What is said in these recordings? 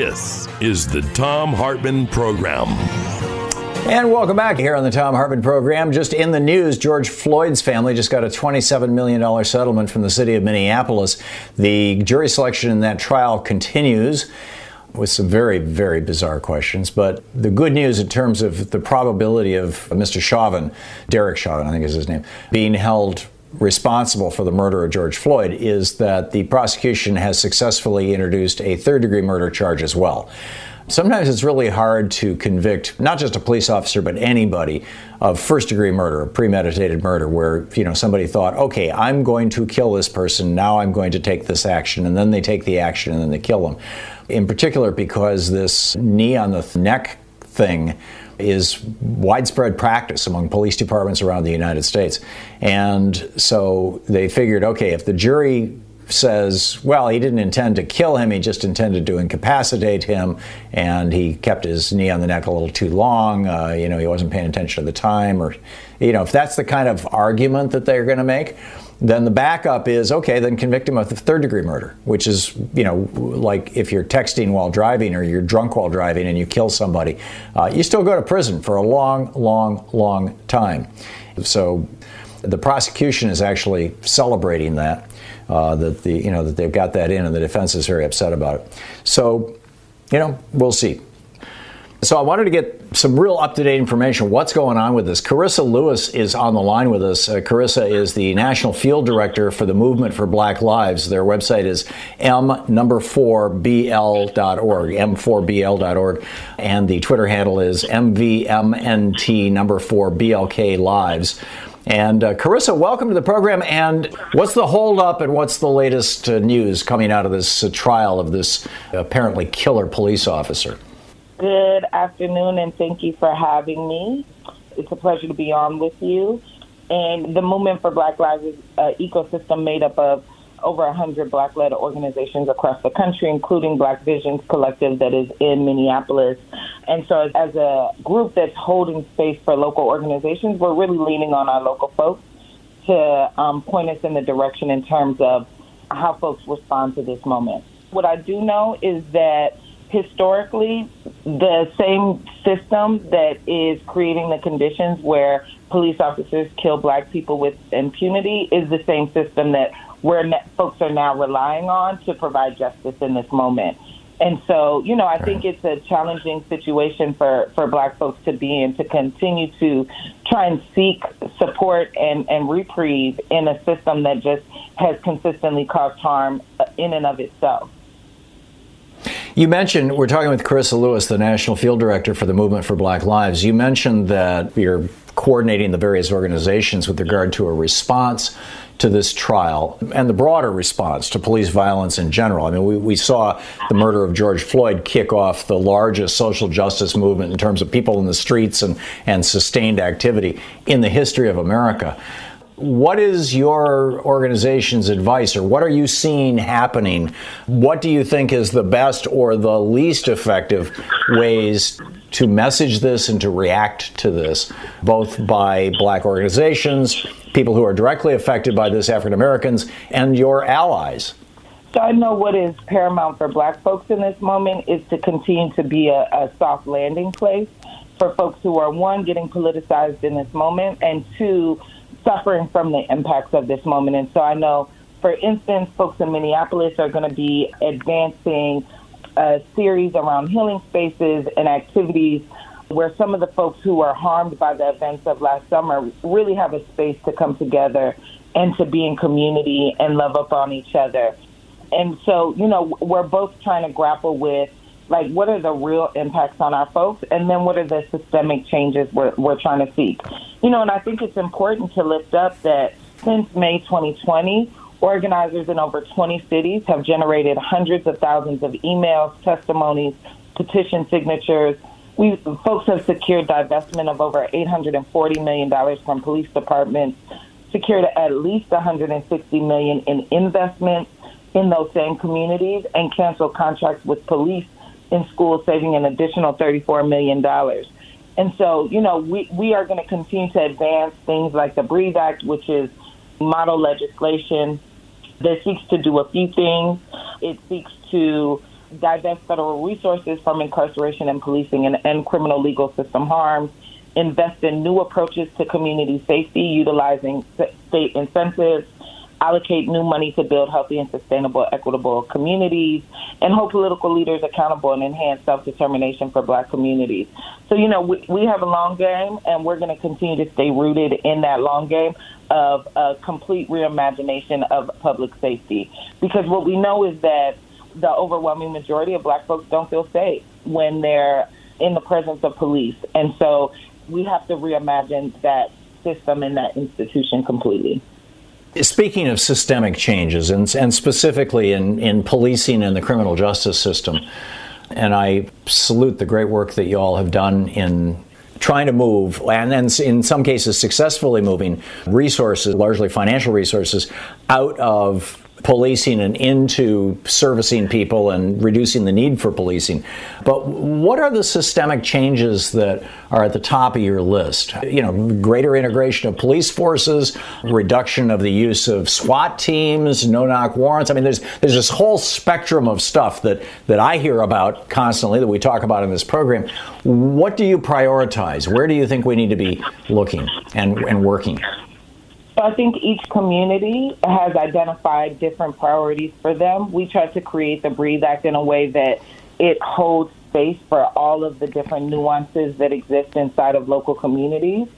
This is the Thom Hartmann Program. And welcome back here on the Thom Hartmann program. Just in the news, George Floyd's family just got a $27 million settlement from the city of Minneapolis. The jury selection in that trial continues with some very, very bizarre questions. But the good news in terms of the probability of Mr. Chauvin, Derek Chauvin, I think is his name, being held responsible for the murder of George Floyd is that the prosecution has successfully introduced a third degree murder charge as well. Sometimes it's really hard to convict not just a police officer but anybody of first degree murder, premeditated murder where you know somebody thought, "Okay, I'm going to kill this person. Now I'm going to take this action." And then they take the action and then they kill them. In particular because this knee on the neck thing is widespread practice among police departments around the United States. And so they figured okay, if the jury says, well, he didn't intend to kill him, he just intended to incapacitate him, and he kept his knee on the neck a little too long, uh, you know, he wasn't paying attention to the time, or, you know, if that's the kind of argument that they're going to make, then the backup is okay, then convict him of third degree murder, which is, you know, like if you're texting while driving or you're drunk while driving and you kill somebody, uh, you still go to prison for a long, long, long time. So the prosecution is actually celebrating that. Uh, that the you know that they've got that in, and the defense is very upset about it. So, you know, we'll see. So I wanted to get some real up-to-date information. What's going on with this? Karissa Lewis is on the line with us. Uh, Karissa is the national field director for the Movement for Black Lives. Their website is m number four bl.org, m4bl.org, and the Twitter handle is mvmnt number four blk lives. And uh, Karissa, welcome to the program. And what's the holdup and what's the latest uh, news coming out of this uh, trial of this apparently killer police officer? Good afternoon, and thank you for having me. It's a pleasure to be on with you. And the Movement for Black Lives is an ecosystem made up of over 100 Black led organizations across the country, including Black Visions Collective that is in Minneapolis. And so, as a group that's holding space for local organizations, we're really leaning on our local folks to um, point us in the direction in terms of how folks respond to this moment. What I do know is that historically, the same system that is creating the conditions where police officers kill black people with impunity is the same system that where folks are now relying on to provide justice in this moment. And so, you know, I think it's a challenging situation for, for black folks to be in to continue to try and seek support and, and reprieve in a system that just has consistently caused harm in and of itself. You mentioned, we're talking with Karissa Lewis, the National Field Director for the Movement for Black Lives. You mentioned that you're coordinating the various organizations with regard to a response to this trial and the broader response to police violence in general. I mean, we, we saw the murder of George Floyd kick off the largest social justice movement in terms of people in the streets and, and sustained activity in the history of America. What is your organization's advice, or what are you seeing happening? What do you think is the best or the least effective ways to message this and to react to this, both by black organizations, people who are directly affected by this, African Americans, and your allies? So I know what is paramount for black folks in this moment is to continue to be a, a soft landing place for folks who are, one, getting politicized in this moment, and two, suffering from the impacts of this moment. And so I know, for instance, folks in Minneapolis are going to be advancing a series around healing spaces and activities where some of the folks who were harmed by the events of last summer really have a space to come together and to be in community and love up on each other. And so, you know, we're both trying to grapple with like what are the real impacts on our folks and then what are the systemic changes we're, we're trying to seek you know and i think it's important to lift up that since may 2020 organizers in over 20 cities have generated hundreds of thousands of emails testimonies petition signatures we folks have secured divestment of over 840 million dollars from police departments secured at least 160 million in investments in those same communities and canceled contracts with police in schools, saving an additional $34 million. And so, you know, we, we are going to continue to advance things like the Breathe Act, which is model legislation that seeks to do a few things. It seeks to divest federal resources from incarceration and policing and end criminal legal system harms, invest in new approaches to community safety utilizing state incentives, allocate new money to build healthy and sustainable, equitable communities, and hold political leaders accountable and enhance self determination for black communities. So, you know, we, we have a long game, and we're going to continue to stay rooted in that long game of a complete reimagination of public safety. Because what we know is that the overwhelming majority of black folks don't feel safe when they're in the presence of police. And so we have to reimagine that system and that institution completely. Speaking of systemic changes, and, and specifically in, in policing and the criminal justice system, and I salute the great work that you all have done in trying to move, and then in some cases successfully moving resources, largely financial resources, out of policing and into servicing people and reducing the need for policing. But what are the systemic changes that are at the top of your list? You know, greater integration of police forces, reduction of the use of SWAT teams, no-knock warrants. I mean, there's there's this whole spectrum of stuff that that I hear about constantly that we talk about in this program. What do you prioritize? Where do you think we need to be looking and, and working? So I think each community has identified different priorities for them. We try to create the Breathe Act in a way that it holds space for all of the different nuances that exist inside of local communities.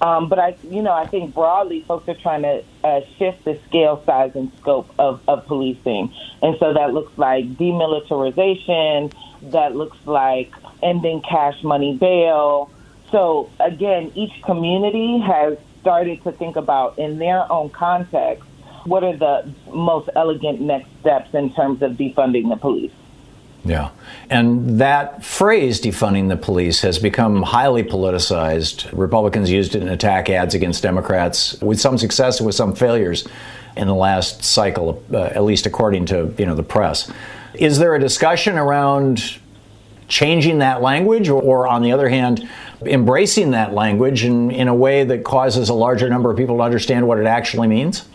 Um, but I, you know, I think broadly, folks are trying to uh, shift the scale, size, and scope of, of policing, and so that looks like demilitarization. That looks like ending cash money bail. So again, each community has started to think about in their own context what are the most elegant next steps in terms of defunding the police. Yeah. And that phrase, defunding the police, has become highly politicized. Republicans used it in attack ads against Democrats with some success with some failures in the last cycle, uh, at least according to you know the press. Is there a discussion around changing that language, or, on the other hand, embracing that language in, in a way that causes a larger number of people to understand what it actually means?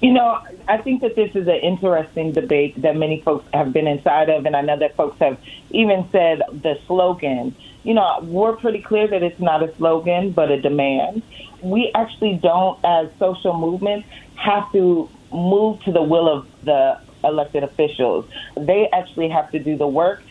You know, I think that this is an interesting debate that many folks have been inside of, and I know that folks have even said the slogan. You know, we're pretty clear that it's not a slogan, but a demand. We actually don't, as social movements, have to move to the will of the elected officials. They actually have to do the work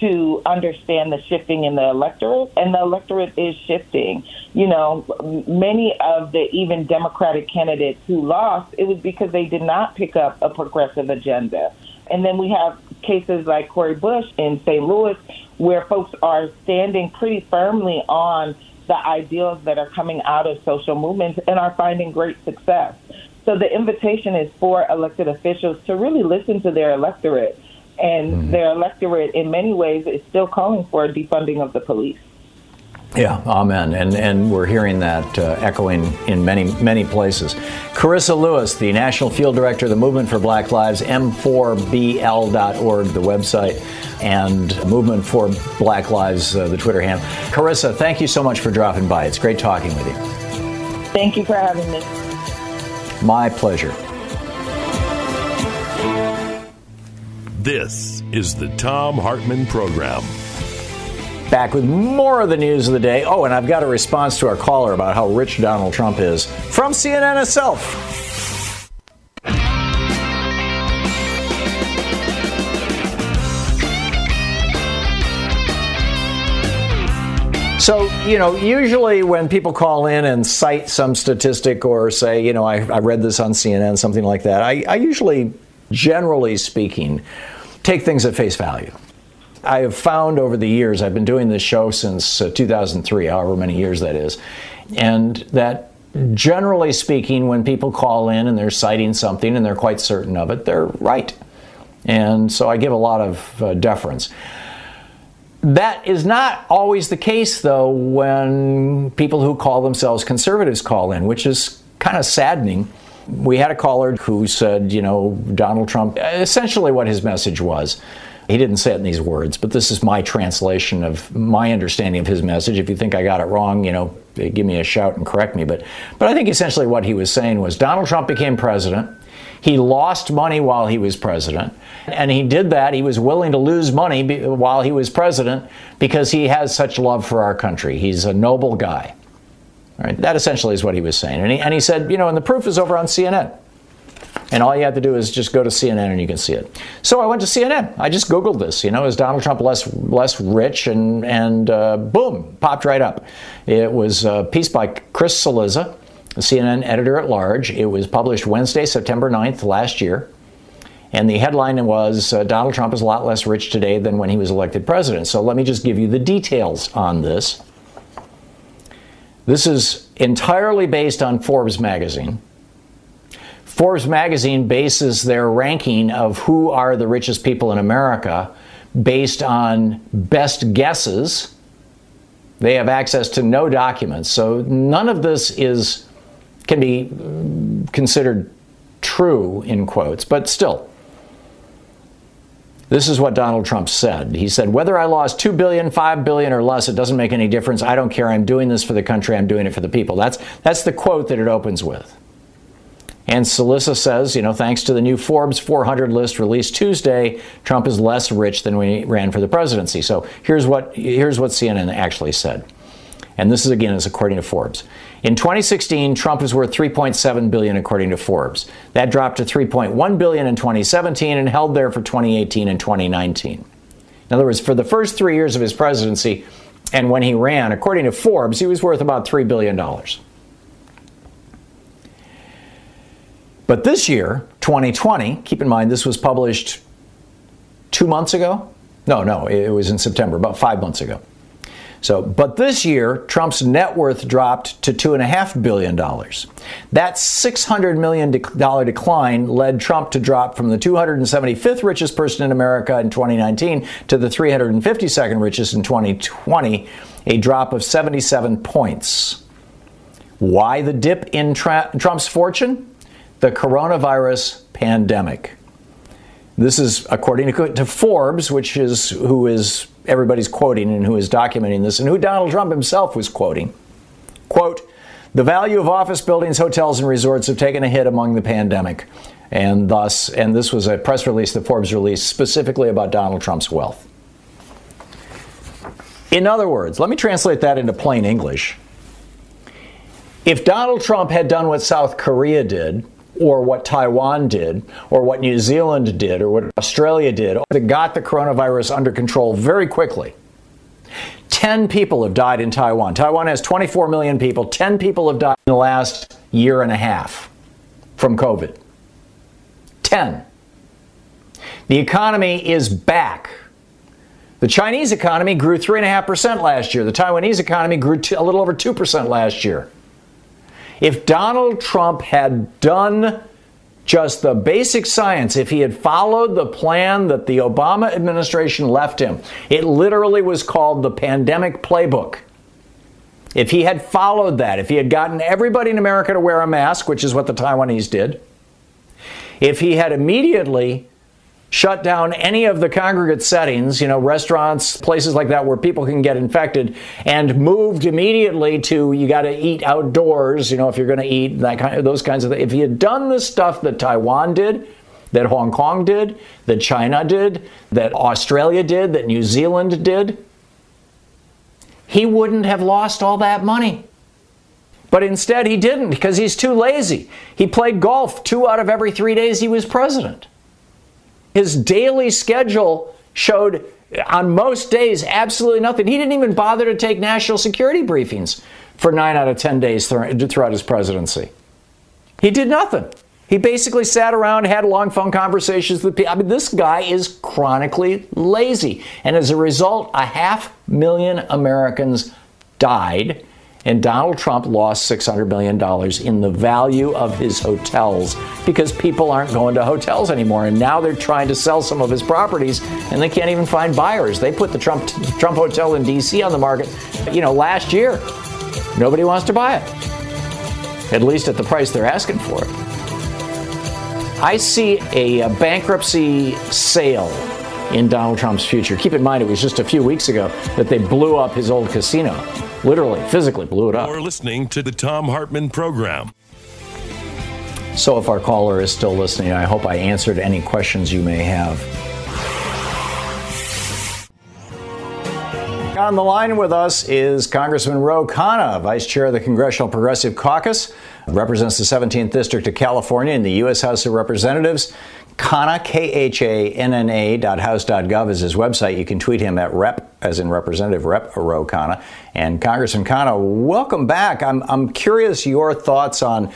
to understand the shifting in the electorate, and the electorate is shifting. You know, many of the even Democratic candidates who lost, it was because they did not pick up a progressive agenda. And then we have cases like Cori Bush in St. Louis, where folks are standing pretty firmly on the ideals that are coming out of social movements and are finding great success. So the invitation is for elected officials to really listen to their electorate and mm-hmm. their electorate, in many ways, is still calling for a defunding of the police. Yeah, amen. And and we're hearing that uh, echoing in many many places. Karissa Lewis, the National Field Director of the Movement for Black Lives, m4bl.org, the website, and Movement for Black Lives, uh, the Twitter handle. Karissa, thank you so much for dropping by. It's great talking with you. Thank you for having me. My pleasure. This is the Thom Hartmann Program. Back with more of the news of the day. Oh, and I've got a response to our caller about how rich Donald Trump is from CNN itself. So, you know, usually when people call in and cite some statistic or say, you know, I, I read this on CNN, something like that, I, I usually, generally speaking, take things at face value. I have found over the years, I've been doing this show since uh, 2003, however many years that is, and that generally speaking, when people call in and they're citing something and they're quite certain of it, they're right. And so I give a lot of uh, deference. That is not always the case, though, when people who call themselves conservatives call in, which is kind of saddening. We had a caller who said, you know, Donald Trump, essentially what his message was. He didn't say it in these words, but this is my translation of my understanding of his message. If you think I got it wrong, you know, give me a shout and correct me. But, but I think essentially what he was saying was Donald Trump became president. He lost money while he was president. And he did that. He was willing to lose money while he was president because he has such love for our country. He's a noble guy. Right? That essentially is what he was saying. And he, and he said, you know, and the proof is over on CNN. And all you have to do is just go to CNN and you can see it. So I went to CNN. I just Googled this. You know, is Donald Trump less less rich? And and uh, boom, popped right up. It was a piece by Chris Cillizza, CNN editor at large. It was published Wednesday, September 9th last year. And the headline was uh, Donald Trump is a lot less rich today than when he was elected president. So let me just give you the details on this. This is entirely based on Forbes magazine. Forbes magazine bases their ranking of who are the richest people in America based on best guesses. They have access to no documents. So none of this is can be considered true in quotes, but still this is what Donald Trump said. He said, "Whether I lost 2 billion, 5 billion or less, it doesn't make any difference. I don't care. I'm doing this for the country. I'm doing it for the people." That's that's the quote that it opens with. And Cillizza says, you know, thanks to the new Forbes 400 list released Tuesday, Trump is less rich than when he ran for the presidency. So here's what here's what CNN actually said. And this is again is according to Forbes. In 2016, Trump was worth 3.7 billion according to Forbes. That dropped to 3.1 billion in 2017 and held there for 2018 and 2019. In other words, for the first 3 years of his presidency and when he ran, according to Forbes, he was worth about 3 billion dollars. But this year, 2020, keep in mind this was published 2 months ago. No, no, it was in September, about 5 months ago. So, but this year, Trump's net worth dropped to $2.5 billion. That $600 million decline led Trump to drop from the 275th richest person in America in 2019 to the 352nd richest in 2020, a drop of 77 points. Why the dip in Trump's fortune? The coronavirus pandemic. This is according to Forbes, which is who is everybody's quoting and who is documenting this, and who Donald Trump himself was quoting. Quote, the value of office buildings, hotels, and resorts have taken a hit among the pandemic. And thus, and this was a press release that Forbes released specifically about Donald Trump's wealth. In other words, let me translate that into plain English. If Donald Trump had done what South Korea did, or what Taiwan did, or what New Zealand did, or what Australia did, that got the coronavirus under control very quickly. 10 people have died in Taiwan. Taiwan has 24 million people. 10 people have died in the last year and a half from COVID. 10. The economy is back. The Chinese economy grew 3.5% last year. The Taiwanese economy grew a little over 2% last year. If Donald Trump had done just the basic science, if he had followed the plan that the Obama administration left him, it literally was called the pandemic playbook. If he had followed that, if he had gotten everybody in America to wear a mask, which is what the Taiwanese did, if he had immediately shut down any of the congregate settings, you know, restaurants, places like that where people can get infected, and moved immediately to you got to eat outdoors, you know, if you're going to eat that kind of those kinds of things. If he had done the stuff that Taiwan did, that Hong Kong did, that China did, that Australia did, that New Zealand did, he wouldn't have lost all that money. But instead, he didn't because he's too lazy. He played golf two out of every three days he was president. His daily schedule showed on most days absolutely nothing. He didn't even bother to take national security briefings for nine out of 10 days throughout his presidency. He did nothing. He basically sat around, had long phone conversations with people. I mean, this guy is chronically lazy. And as a result, a half million Americans died and Donald Trump lost $600 million in the value of his hotels because people aren't going to hotels anymore. And now they're trying to sell some of his properties and they can't even find buyers. They put the Trump, Trump Hotel in D.C. on the market, you know, last year. Nobody wants to buy it, at least at the price they're asking for it. I see a, bankruptcy sale in Donald Trump's future. Keep in mind, it was just a few weeks ago that they blew up his old casino literally, physically blew it up. You're listening to the Thom Hartmann program. So, if our caller is still listening, I hope I answered any questions you may have. On the line with us is Congressman Ro Khanna, Vice Chair of the Congressional Progressive Caucus, represents the 17th District of California in the U.S. House of Representatives. Khanna, K-H-A-N-N-A dot house dot gov is his website. You can tweet him at rep, as in Representative Rep Ro Khanna. And Congressman Khanna, welcome back. I'm, I'm curious your thoughts on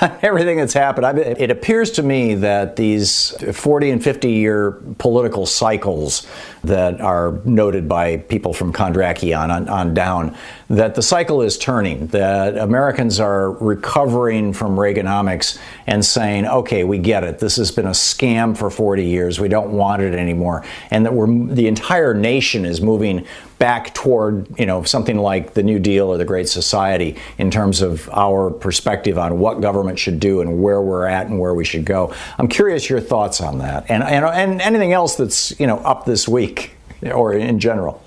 everything that's happened. I, it appears to me that these 40 and 50 year political cycles that are noted by people from Kondracki on, on, on down, that the cycle is turning, that Americans are recovering from Reaganomics and saying, okay, we get it. This has been a scam for 40 years. We don't want it anymore. And that we're, the entire nation is moving back toward, you know, something like the New Deal or the Great Society in terms of our perspective on what government should do and where we're at and where we should go. I'm curious your thoughts on that and, and, and anything else that's, you know, up this week or in general.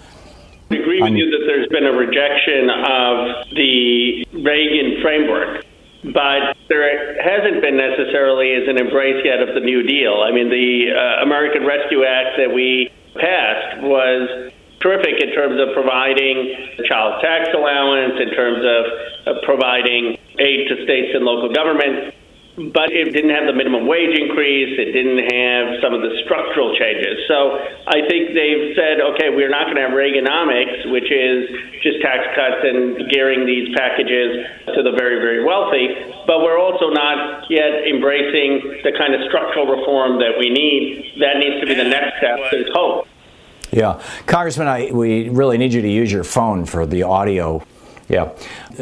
I agree with you that there's been a rejection of the Reagan framework, but there hasn't been necessarily as an embrace yet of the New Deal. I mean, the uh, American Rescue Act that we passed was terrific in terms of providing child tax allowance, in terms of uh, providing aid to states and local governments but it didn't have the minimum wage increase. It didn't have some of the structural changes. So I think they've said, okay, we're not going to have Reaganomics, which is just tax cuts and gearing these packages to the very, very wealthy. But we're also not yet embracing the kind of structural reform that we need. That needs to be the next step. There's hope. Yeah. Congressman, I, we really need you to use your phone for the audio yeah.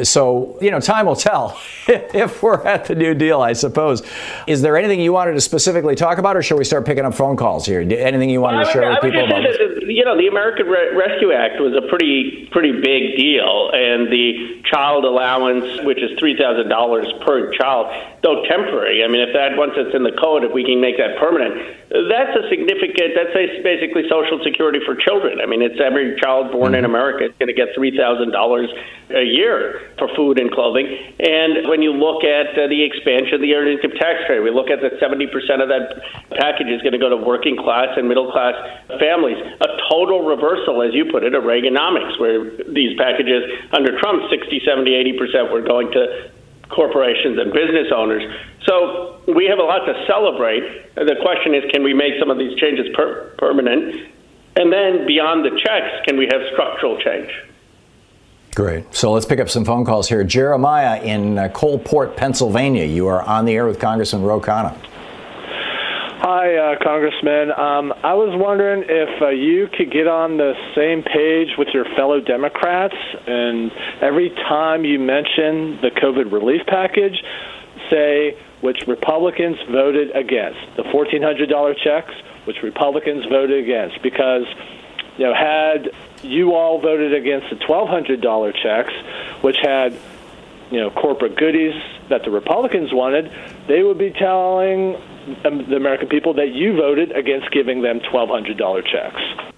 So, you know, time will tell if we're at the New Deal, I suppose. Is there anything you wanted to specifically talk about, or should we start picking up phone calls here? Anything you wanted well, to share with people about? That, you know, the American Re- Rescue Act was a pretty, pretty big deal, and the child allowance, which is three thousand dollars per child, though temporary. I mean, if that once it's in the code, if we can make that permanent, that's a significant. That's basically Social Security for children. I mean, it's every child born mm-hmm. in America is going to get three thousand dollars a year for food and clothing. And when you look at uh, the expansion of the earned income tax credit, we look at that 70% of that package is going to go to working class and middle class families. A total reversal, as you put it, of Reaganomics, where these packages under Trump, 60, 70, 80% were going to corporations and business owners. So we have a lot to celebrate. The question is, can we make some of these changes per- permanent? And then beyond the checks, can we have structural change? Great. So let's pick up some phone calls here. Jeremiah in uh, Coalport, Pennsylvania. You are on the air with Congressman Ro Khanna. Hi, uh, Congressman. Um, I was wondering if uh, you could get on the same page with your fellow Democrats, and every time you mention the COVID relief package, say which Republicans voted against. The $1,400 checks, which Republicans voted against, because you know, had you all voted against the $1,200 checks, which had you know corporate goodies that the Republicans wanted, they would be telling um, the American people that you voted against giving them $1,200 checks.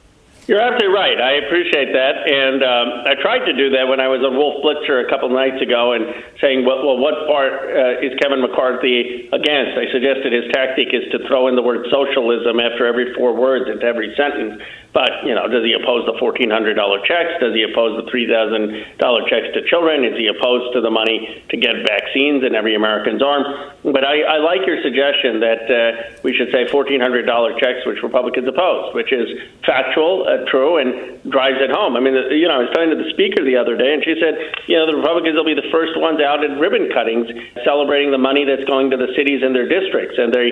You're absolutely right. I appreciate that, and um, I tried to do that when I was on Wolf Blitzer a couple nights ago, and saying, well, well what part uh, is Kevin McCarthy against? I suggested his tactic is to throw in the word socialism after every four words into every sentence. But, you know, does he oppose the $1,400 checks? Does he oppose the $3,000 checks to children? Is he opposed to the money to get vaccines in every American's arm? But I, I like your suggestion that uh, we should say $1,400 checks, which Republicans oppose, which is factual, uh, true, and drives it home. I mean, you know, I was talking to the speaker the other day, and she said, you know, the Republicans will be the first ones out at ribbon cuttings celebrating the money that's going to the cities and their districts. And they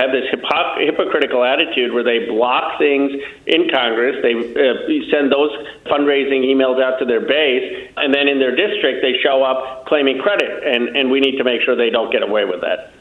have this hypo- hypocritical attitude where they block things in Congress. They uh, send those fundraising emails out to their base, and then in their district, they show up claiming credit. And, and we need to make sure they don't get away with that.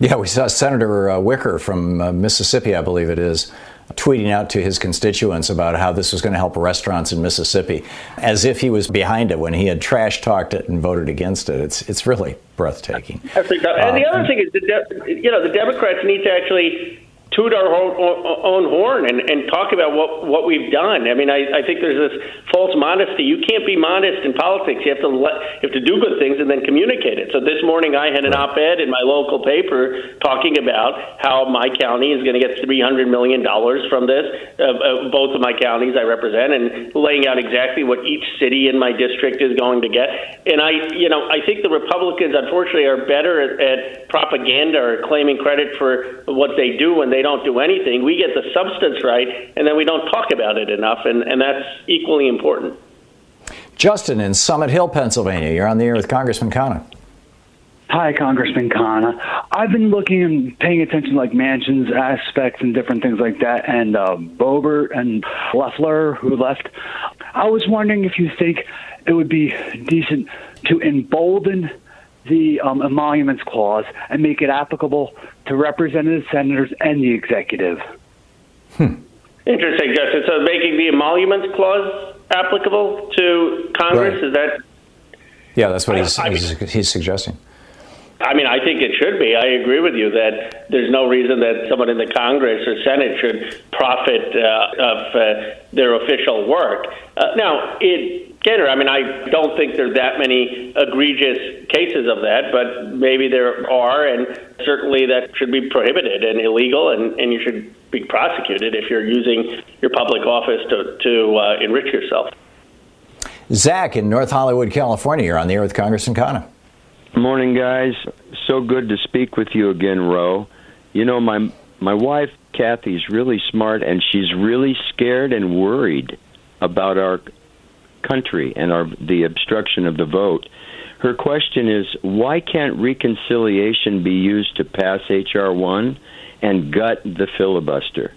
Yeah, we saw Senator uh, Wicker from uh, Mississippi, I believe it is, tweeting out to his constituents about how this was going to help restaurants in Mississippi, as if he was behind it when he had trash talked it and voted against it. It's it's really breathtaking. And the other thing is, the de- you know, the Democrats need to actually toot our own, own horn and, and talk about what, what we've done. I mean, I, I think there's this false modesty. You can't be modest in politics. You have to let, you have to do good things and then communicate it. So this morning I had an op-ed in my local paper talking about how my county is going to get 300 million dollars from this. Uh, uh, both of my counties I represent, and laying out exactly what each city in my district is going to get. And I, you know, I think the Republicans, unfortunately, are better at, at propaganda or claiming credit for what they do when they they don't do anything. We get the substance right, and then we don't talk about it enough, and, and that's equally important. Justin in Summit Hill, Pennsylvania. You're on the air with Congressman Khanna. Hi, Congressman Khanna. I've been looking and paying attention, like mansions aspects and different things like that, and uh, Boebert and Loeffler, who left. I was wondering if you think it would be decent to embolden the um, emoluments clause and make it applicable to representatives, senators and the executive. Hmm. Interesting, Justice. So making the emoluments clause applicable to Congress right. is that? Yeah, that's what he's, I, he's, he's suggesting. I mean, I think it should be. I agree with you that there's no reason that someone in the Congress or Senate should profit uh, of uh, their official work. Uh, now, it Gator, I mean, I don't think there are that many egregious cases of that, but maybe there are, and certainly that should be prohibited and illegal, and, and you should be prosecuted if you're using your public office to, to uh, enrich yourself. Zach in North Hollywood, California, you're on the air with Congressman Khanna. Morning, guys. So good to speak with you again, Ro. You know, my my wife Kathy's really smart, and she's really scared and worried about our country and our the obstruction of the vote. Her question is why can't reconciliation be used to pass HR one and gut the filibuster?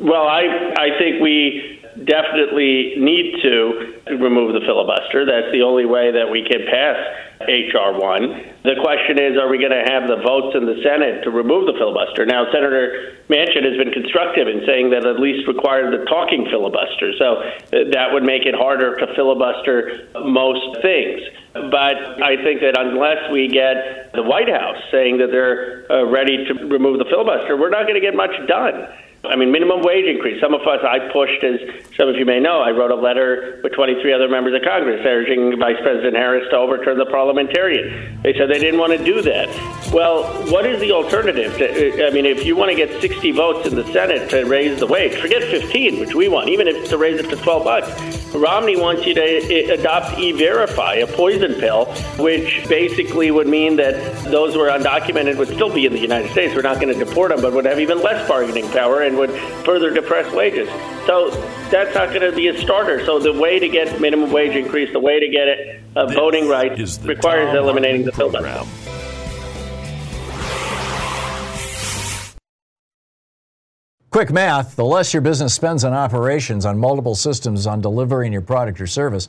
Well, I I think we definitely need to remove the filibuster. That's the only way that we can pass H.R. 1. The question is, are we going to have the votes in the Senate to remove the filibuster? Now, Senator Manchin has been constructive in saying that at least require the talking filibuster. So uh, that would make it harder to filibuster most things. But I think that unless we get the White House saying that they're uh, ready to remove the filibuster, we're not going to get much done. I mean, minimum wage increase. Some of us, I pushed, as some of you may know, I wrote a letter with 23 other members of Congress urging Vice President Harris to overturn the parliamentarian. They said they didn't want to do that. Well, what is the alternative? To, uh, I mean, if you want to get 60 votes in the Senate to raise the wage, forget 15, which we want, even if to raise it to 12 bucks. Romney wants you to uh, adopt E-Verify, a poison pill, which basically would mean that those who are undocumented would still be in the United States. We're not going to deport them, but would have even less bargaining power and would further depress wages. So that's not going to be a starter. So the way to get minimum wage increase, the way to get it uh, voting rights, requires Thom eliminating the filibuster. Quick math the less your business spends on operations, on multiple systems, on delivering your product or service,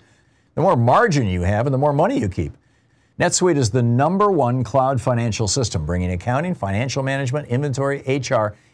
the more margin you have and the more money you keep. NetSuite is the number one cloud financial system, bringing accounting, financial management, inventory, HR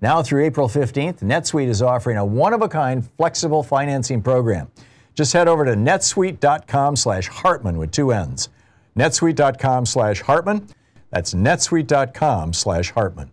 Now through April 15th, NetSuite is offering a one-of-a-kind flexible financing program. Just head over to netsuite.com slash Hartmann with two N's. netsuite.com slash Hartmann. That's netsuite.com slash Hartmann.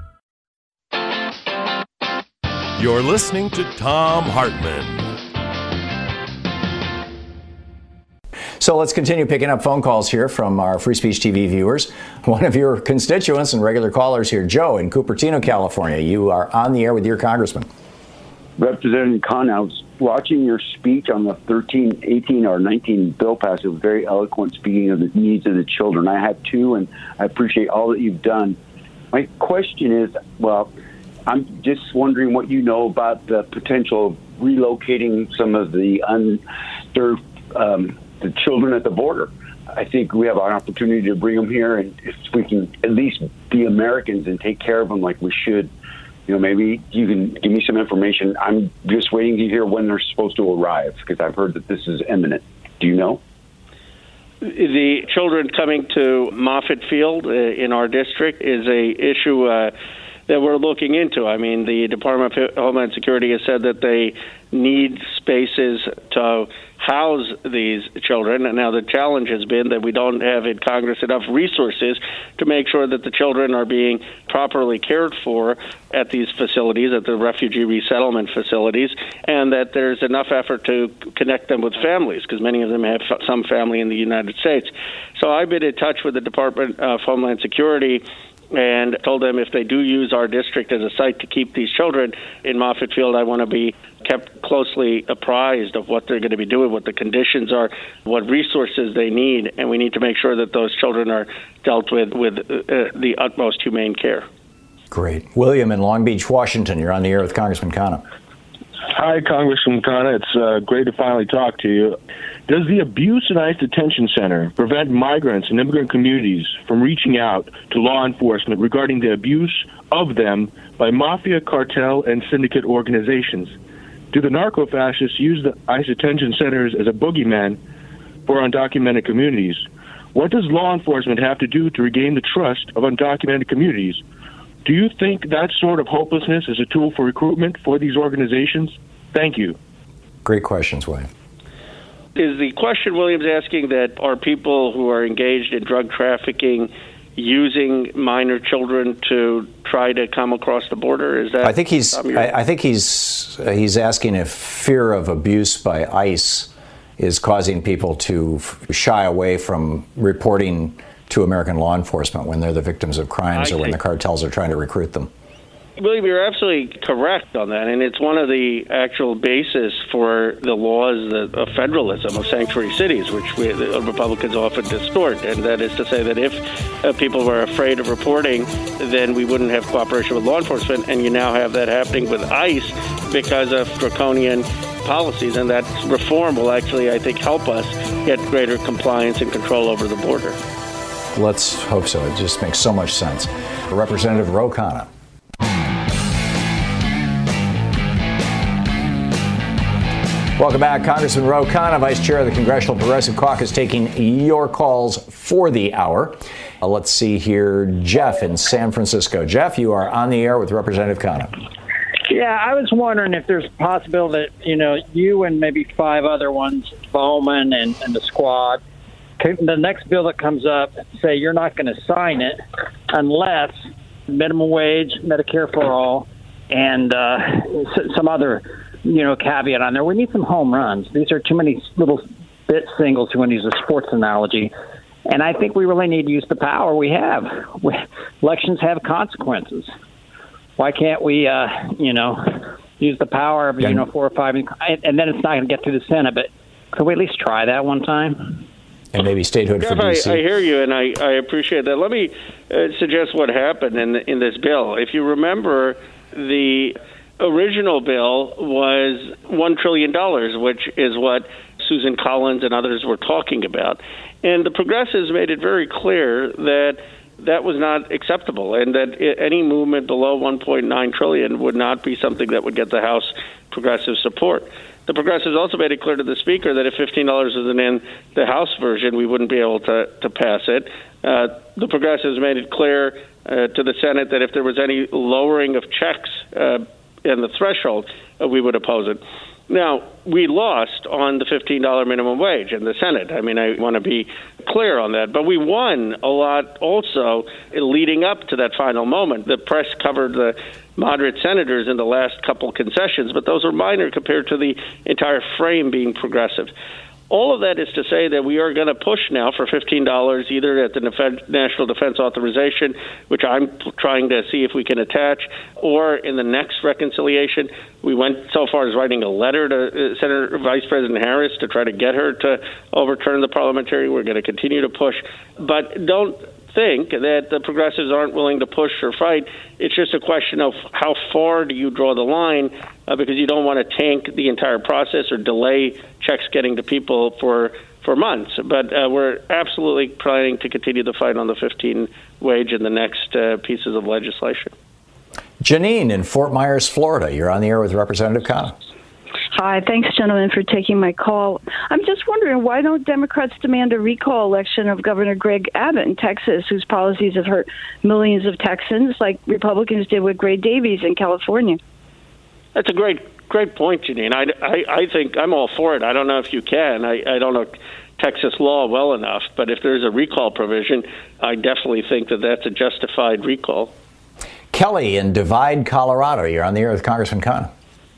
You're listening to Thom Hartmann. So let's continue picking up phone calls here from our Free Speech TV viewers. One of your constituents and regular callers here, Joe in Cupertino, California. You are on the air with your congressman. Representative Khan, I was watching your speech on the 13, 18, or 19 bill pass. It was very eloquent, speaking of the needs of the children. I have two, and I appreciate all that you've done. My question is, well, I'm just wondering what you know about the potential of relocating some of the unserved um, the children at the border. I think we have an opportunity to bring them here, and if we can at least be Americans and take care of them like we should, you know, maybe you can give me some information. I'm just waiting to hear when they're supposed to arrive because I've heard that this is imminent. Do you know? The children coming to Moffett Field uh, in our district is a issue. Uh, that we're looking into. I mean, the Department of Homeland Security has said that they need spaces to house these children. And now the challenge has been that we don't have in Congress enough resources to make sure that the children are being properly cared for at these facilities, at the refugee resettlement facilities, and that there's enough effort to connect them with families because many of them have some family in the United States. So I've been in touch with the Department of Homeland Security and told them if they do use our district as a site to keep these children in Moffett Field, I want to be kept closely apprised of what they're going to be doing, what the conditions are, what resources they need, and we need to make sure that those children are dealt with with uh, the utmost humane care. Great. William in Long Beach, Washington, you're on the air with Congressman Khanna. Hi, Congressman Khanna. It's uh, great to finally talk to you. Does the Abuse and ICE Detention Center prevent migrants and immigrant communities from reaching out to law enforcement regarding the abuse of them by mafia, cartel, and syndicate organizations? Do the narco fascists use the ICE detention centers as a boogeyman for undocumented communities? What does law enforcement have to do to regain the trust of undocumented communities? Do you think that sort of hopelessness is a tool for recruitment for these organizations? Thank you. Great questions, William. Is the question William's asking that are people who are engaged in drug trafficking using minor children to try to come across the border? Is that? I think he's. I, I, think he's. Uh, he's asking if fear of abuse by ICE is causing people to f- shy away from reporting to American law enforcement when they're the victims of crimes I or when the cartels are trying to recruit them. William, you're absolutely correct on that, and it's one of the actual basis for the laws of federalism of sanctuary cities, which we, Republicans often distort, and that is to say that if uh, people were afraid of reporting, then we wouldn't have cooperation with law enforcement, and you now have that happening with ICE because of draconian policies, and that reform will actually, I think, help us get greater compliance and control over the border. Let's hope so. It just makes so much sense. Representative Ro Khanna. Welcome back. Congressman Ro Khanna, Vice Chair of the Congressional Progressive Caucus, taking your calls for the hour. Uh, let's see here. Jeff in San Francisco. Jeff, you are on the air with Representative Khanna. Yeah, I was wondering if there's a possibility that, you know, you and maybe five other ones, Bowman and, and the squad, the next bill that comes up, say you're not going to sign it unless minimum wage, Medicare for all, and uh, some other you know, caveat on there. We need some home runs. These are too many little bit singles to use a sports analogy. And I think we really need to use the power we have. We, elections have consequences. Why can't we, uh, you know, use the power of, you know, four or five, and, and then it's not going to get through the Senate, but could we at least try that one time? and maybe statehood for Jeff, DC. I, I hear you, and I, I appreciate that. Let me uh, suggest what happened in in this bill. If you remember, the original bill was one trillion dollars, which is what Susan Collins and others were talking about, and the progressives made it very clear that that was not acceptable, and that any movement below 1.9 trillion would not be something that would get the House progressive support. The progressives also made it clear to the speaker that if $15 wasn't in the House version, we wouldn't be able to, to pass it. Uh, the progressives made it clear uh, to the Senate that if there was any lowering of checks uh, in the threshold, uh, we would oppose it. Now, we lost on the $15 minimum wage in the Senate. I mean, I want to be clear on that. But we won a lot also leading up to that final moment. The press covered the moderate senators in the last couple concessions, but those are minor compared to the entire frame being progressive. All of that is to say that we are going to push now for $15 either at the National Defense Authorization, which I'm trying to see if we can attach, or in the next reconciliation. We went so far as writing a letter to uh, Senator Vice President Harris to try to get her to overturn the parliamentary. We're going to continue to push. But don't think that the progressives aren't willing to push or fight. It's just a question of how far do you draw the line uh, because you don't want to tank the entire process or delay checks getting to people for for months. But uh, we're absolutely planning to continue the fight on the 15 wage in the next uh, pieces of legislation. Janine in Fort Myers, Florida. You're on the air with Representative Khanna. Hi, thanks, gentlemen, for taking my call. I'm just wondering why don't Democrats demand a recall election of Governor Greg Abbott in Texas, whose policies have hurt millions of Texans, like Republicans did with Gray Davis in California? That's a great, great point, Janine. I, I, I think I'm all for it. I don't know if you can. I, I don't know Texas law well enough, but if there's a recall provision, I definitely think that that's a justified recall. Kelly in Divide, Colorado. You're on the air with Congressman Khanna.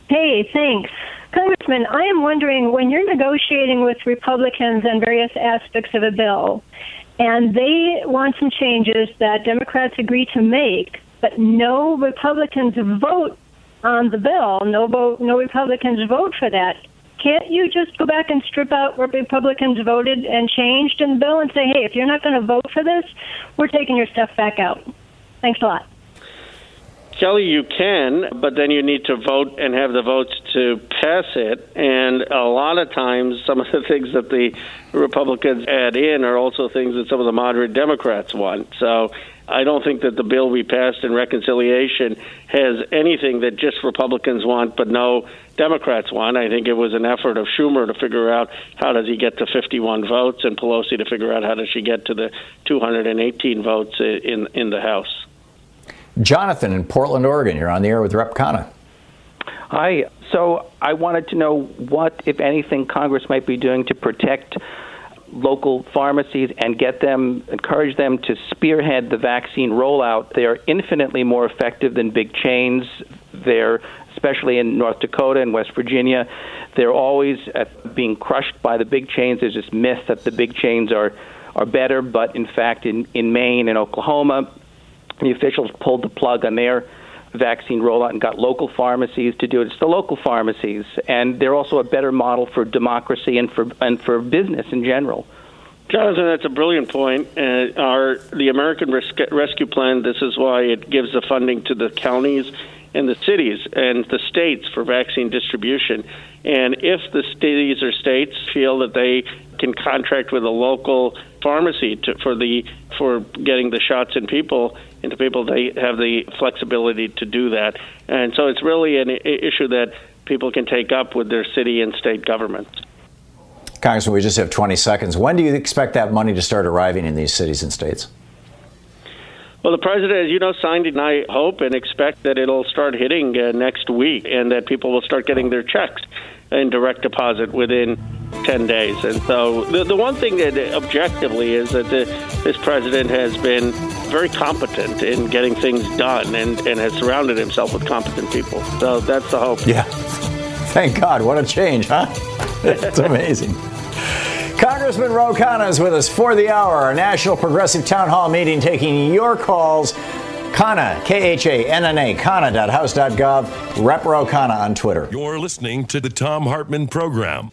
Hey, thanks. Congressman, I am wondering when you're negotiating with Republicans on various aspects of a bill, and they want some changes that Democrats agree to make, but no Republicans vote on the bill, no vote, no Republicans vote for that. Can't you just go back and strip out what Republicans voted and changed in the bill and say, hey, if you're not going to vote for this, we're taking your stuff back out? Thanks a lot. Kelly, you can, but then you need to vote and have the votes to pass it. And a lot of times, some of the things that the Republicans add in are also things that some of the moderate Democrats want. So I don't think that the bill we passed in reconciliation has anything that just Republicans want, but no Democrats want. I think it was an effort of Schumer to figure out how does he get to 51 votes, and Pelosi to figure out how does she get to the 218 votes in in the House. Jonathan in Portland, Oregon. You're on the air with Rep Khanna. Hi. So I wanted to know what, if anything, Congress might be doing to protect local pharmacies and get them, encourage them to spearhead the vaccine rollout. They are infinitely more effective than big chains. They're, especially in North Dakota and West Virginia, they're always uh, being crushed by the big chains. There's this myth that the big chains are are better, but in fact, in, in Maine and Oklahoma, the officials pulled the plug on their vaccine rollout and got local pharmacies to do it. It's the local pharmacies, and they're also a better model for democracy and for and for business in general. Jonathan, that's a brilliant point. Uh, our the American Res- Rescue Plan. This is why it gives the funding to the counties and the cities and the states for vaccine distribution. And if the cities or states feel that they can contract with a local pharmacy to, for the for getting the shots in people into people, they have the flexibility to do that. And so it's really an issue that people can take up with their city and state governments. Congressman, we just have 20 seconds. When do you expect that money to start arriving in these cities and states? Well, the president, as you know, signed it, and I hope and expect that it'll start hitting uh, next week and that people will start getting their checks in direct deposit within 10 days. And so the, the one thing that objectively is that the, this president has been very competent in getting things done and, and has surrounded himself with competent people. So that's the hope. Yeah. Thank God. What a change, huh? it's amazing. Congressman Ro Khanna is with us for the hour, our National Progressive Town Hall meeting, taking your calls. Khanna, K H A N N A, Khanna.house.gov, Rep Ro Khanna on Twitter. You're listening to the Thom Hartmann Program.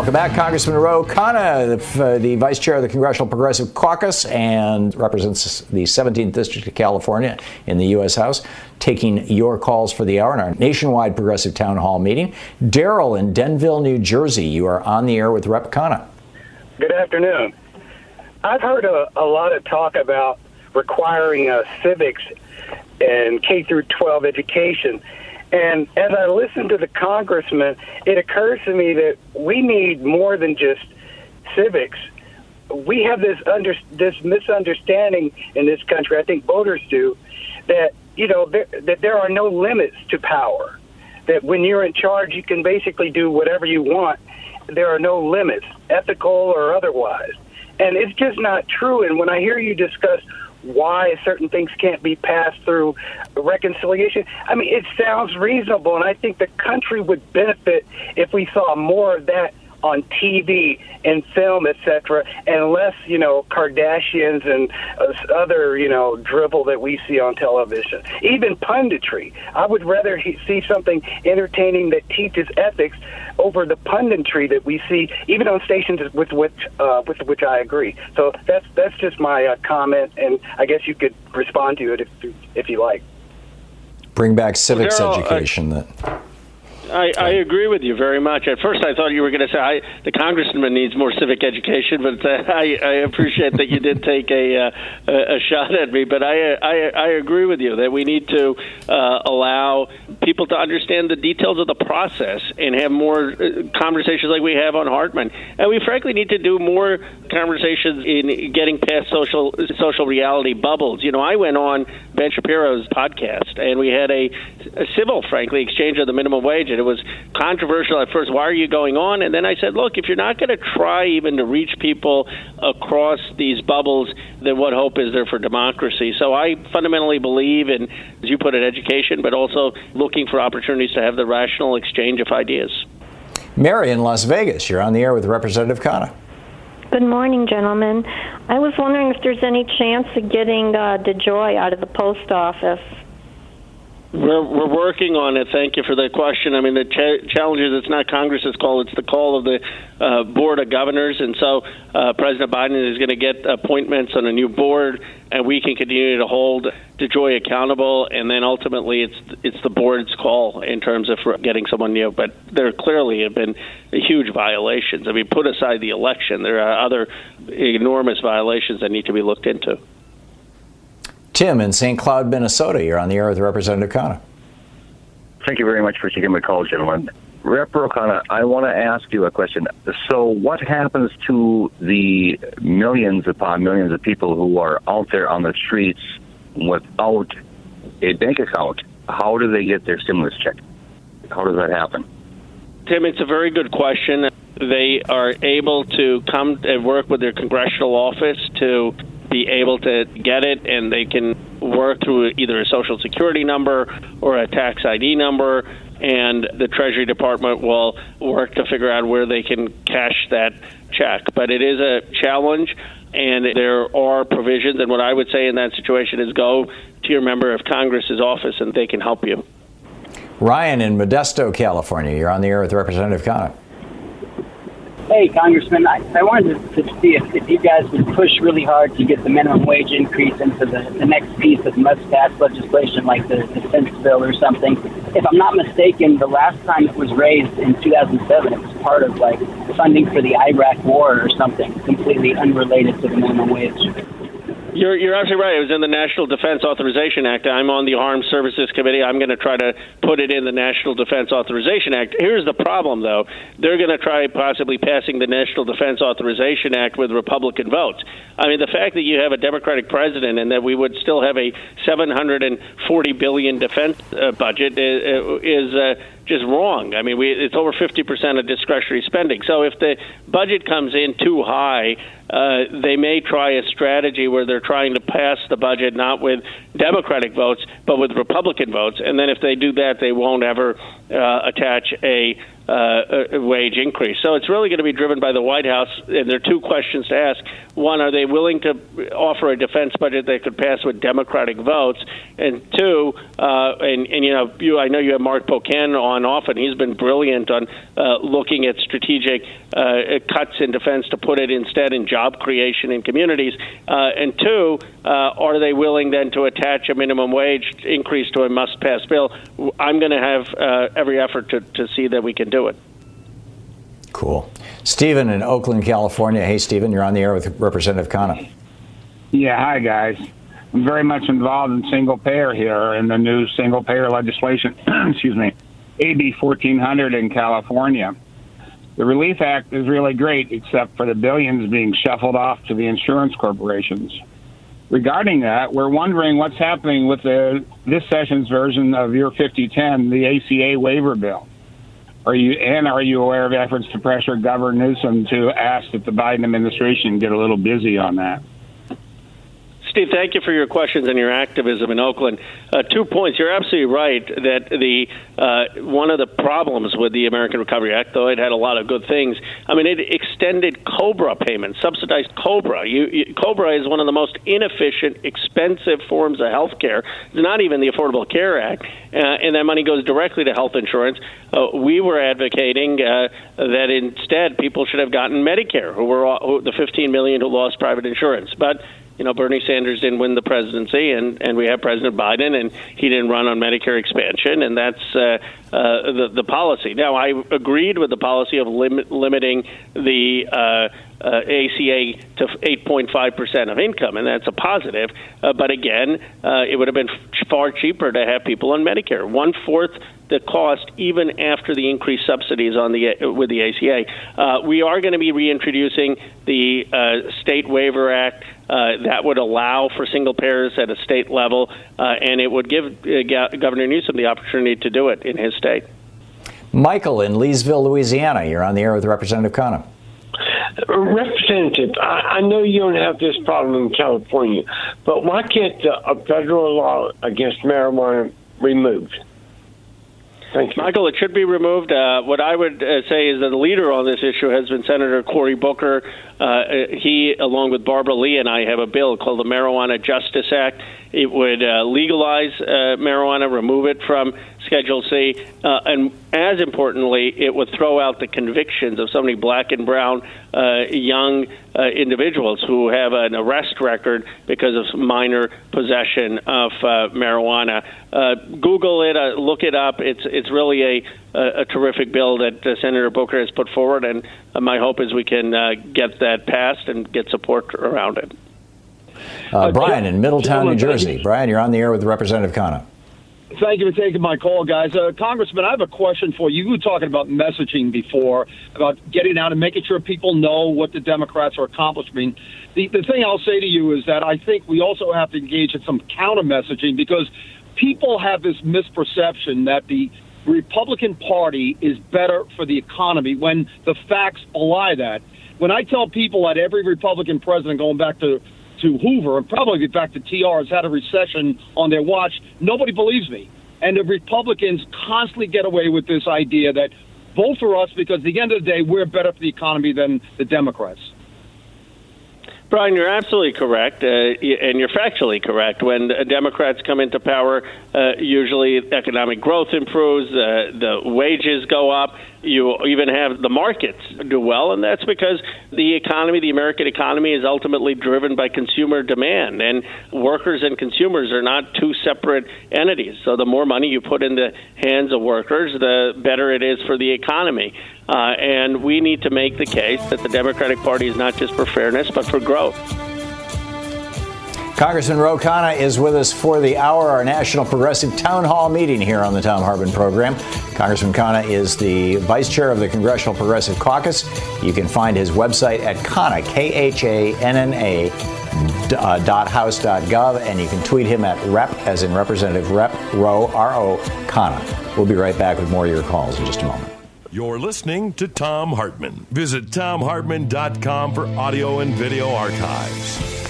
Welcome back, Congressman Ro Khanna, the, uh, the, vice chair of the Congressional Progressive Caucus and represents the 17th District of California in the U.S. House, taking your calls for the hour in our nationwide progressive town hall meeting. Daryl in Denville, New Jersey, you are on the air with Rep. Khanna. Good afternoon. I've heard a, a lot of talk about requiring uh, civics and K through 12 education. And as I listen to the congressman, it occurs to me that we need more than just civics. We have this under, this misunderstanding in this country. I think voters do that you know there, that there are no limits to power. That when you're in charge, you can basically do whatever you want. There are no limits, ethical or otherwise. And it's just not true. And when I hear you discuss why certain things can't be passed through reconciliation. I mean, it sounds reasonable, and I think the country would benefit if we saw more of that on TV and film, etc., and less, you know, Kardashians and uh, other, you know, dribble that we see on television. Even punditry. I would rather he- see something entertaining that teaches ethics over the punditry that we see, even on stations with which uh, with which I agree. So that's that's just my uh, comment, and I guess you could respond to it if if you like. Bring back civics well, education. Uh, that I, I agree with you very much. At first, I thought you were going to say I, the congressman needs more civic education, but uh, I, I appreciate that you did take a, uh, a shot at me. But I, I, I agree with you that we need to uh, allow people to understand the details of the process and have more uh, conversations like we have on Hartmann. And we frankly need to do more conversations in getting past social social reality bubbles. You know, I went on Ben Shapiro's podcast, and we had a, a civil, frankly, exchange of the minimum wage. And it was controversial at first. Why are you going on? And then I said, look, if you're not going to try even to reach people across these bubbles, then what hope is there for democracy? So I fundamentally believe in, as you put it, education, but also looking for opportunities to have the rational exchange of ideas. Mary in Las Vegas, you're on the air with Representative Khanna. Good morning, gentlemen. I was wondering if there's any chance of getting uh, DeJoy out of the post office. We're, we're working on it. Thank you for the question. I mean, the ch- challenge is it's not Congress's call; it's the call of the uh, board of governors. And so, uh, President Biden is going to get appointments on a new board, and we can continue to hold DeJoy accountable. And then ultimately, it's it's the board's call in terms of getting someone new. But there clearly have been huge violations. I mean, put aside the election, there are other enormous violations that need to be looked into. Tim in St. Cloud, Minnesota. You're on the air with Representative Khanna. Thank you very much for taking my call, gentlemen. Rep. Khanna, I want to ask you a question. So, what happens to the millions upon millions of people who are out there on the streets without a bank account? How do they get their stimulus check? How does that happen? Tim, it's a very good question. They are able to come and work with their congressional office to be able to get it, and they can work through either a social security number or a tax ID number, and the Treasury Department will work to figure out where they can cash that check. But it is a challenge, and there are provisions. And what I would say in that situation is go to your member of Congress's office, and they can help you. Ryan in Modesto, California. You're on the air with Representative Khanna. Hey, Congressman, I, I wanted to, see if, if you guys would push really hard to get the minimum wage increase into the, the next piece of must-pass legislation, like the defense bill or something. If I'm not mistaken, the last time it was raised in 2007, it was part of like funding for the Iraq War or something, completely unrelated to the minimum wage. You're, you're absolutely right. It was in the National Defense Authorization Act. I'm on the Armed Services Committee. I'm going to try to put it in the National Defense Authorization Act. Here's the problem, though. They're going to try possibly passing the National Defense Authorization Act with Republican votes. I mean, the fact that you have a Democratic president and that we would still have a 740 billion defense uh, budget is, uh, is uh, just wrong. I mean, we, it's over 50% of discretionary spending. So if the budget comes in too high, uh, they may try a strategy where they're trying to pass the budget not with Democratic votes, but with Republican votes. And then if they do that, they won't ever uh, attach a uh, wage increase. So it's really going to be driven by the White House. And there are two questions to ask. One, are they willing to offer a defense budget they could pass with Democratic votes? And two, uh, and, and you know, you, I know you have Mark Pocan on often. He's been brilliant on uh, looking at strategic uh, cuts in defense to put it instead in job creation in communities. Uh, and two, uh, are they willing then to attach a minimum wage increase to a must-pass bill? I'm going to have uh, every effort to, to see that we can do it. Cool. Stephen in Oakland, California. Hey, Stephen, you're on the air with Representative Khanna. Yeah, hi, guys. I'm very much involved in single payer here in the new single payer legislation, excuse me, AB 1400 in California. The Relief Act is really great, except for the billions being shuffled off to the insurance corporations. Regarding that, we're wondering what's happening with the, this session's version of your 5010, the ACA waiver bill. Are you and are you aware of efforts to pressure Governor Newsom to ask that the Biden administration get a little busy on that? Steve, thank you for your questions and your activism in Oakland. Uh, two points. You're absolutely right that the uh, one of the problems with the American Recovery Act, though it had a lot of good things, I mean, it extended COBRA payments, subsidized COBRA. You, you, COBRA is one of the most inefficient, expensive forms of health care. It's not even the Affordable Care Act, uh, and that money goes directly to health insurance. Uh, we were advocating uh, that instead people should have gotten Medicare, who were all, who, the 15 million who lost private insurance, but you know, Bernie Sanders didn't win the presidency, and, and we have President Biden, and he didn't run on Medicare expansion, and that's uh, uh, the, the policy. Now, I agreed with the policy of lim- limiting the uh, uh, ACA to 8.5% of income, and that's a positive. Uh, but again, uh, it would have been far cheaper to have people on Medicare. One fourth the cost, even after the increased subsidies on the uh, with the ACA. Uh, we are going to be reintroducing the uh, State Waiver Act. Uh, that would allow for single payers at a state level, uh, and it would give uh, Governor Newsom the opportunity to do it in his state. Michael in Leesville, Louisiana. You're on the air with Representative Khanna. Representative, I, I know you don't have this problem in California, but why can't the, a federal law against marijuana removed? Thank you. Michael, it should be removed. Uh, what I would uh, say is that the leader on this issue has been Senator Cory Booker. Uh, he, along with Barbara Lee, and I have a bill called the Marijuana Justice Act. It would uh, legalize uh, marijuana, remove it from Schedule C, uh, and as importantly, it would throw out the convictions of so many black and brown uh, young uh, individuals who have an arrest record because of minor possession of uh, marijuana. Uh, Google it, uh, look it up. It's it's really a a, a terrific bill that uh, Senator Booker has put forward, and uh, my hope is we can uh, get that passed and get support around it. Uh, Brian in Middletown, New Jersey. Brian, you're on the air with Representative Khanna. Thank you for taking my call, guys. Uh, Congressman, I have a question for you. You were talking about messaging before, about getting out and making sure people know what the Democrats are accomplishing. The, the thing I'll say to you is that I think we also have to engage in some counter messaging because people have this misperception that the Republican Party is better for the economy when the facts belie that. When I tell people that every Republican president going back to to Hoover and probably back to TR has had a recession on their watch, nobody believes me. And the Republicans constantly get away with this idea that vote for us because at the end of the day, we're better for the economy than the Democrats. Brian, you're absolutely correct, uh, and you're factually correct. When Democrats come into power, uh, usually economic growth improves, uh, the wages go up, you even have the markets do well, and that's because the economy, the American economy, is ultimately driven by consumer demand, and workers and consumers are not two separate entities. So the more money you put in the hands of workers, the better it is for the economy. Uh, and we need to make the case that the Democratic Party is not just for fairness, but for growth. Congressman Ro Khanna is with us for the hour, our National Progressive Town Hall meeting here on the Thom Hartmann program. Congressman Khanna is the vice chair of the Congressional Progressive Caucus. You can find his website at Khanna, K H A N N A. Uh, dot house dot gov and you can tweet him at rep as in representative rep ro r-o Khanna. we'll be right back with more of your calls in just a moment you're listening to Thom Hartmann. Visit thomhartmann.com for audio and video archives.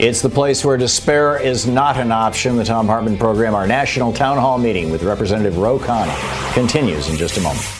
It's the place where despair is not an option. The Thom Hartmann program, our national town hall meeting with Representative Ro Khanna, continues in just a moment.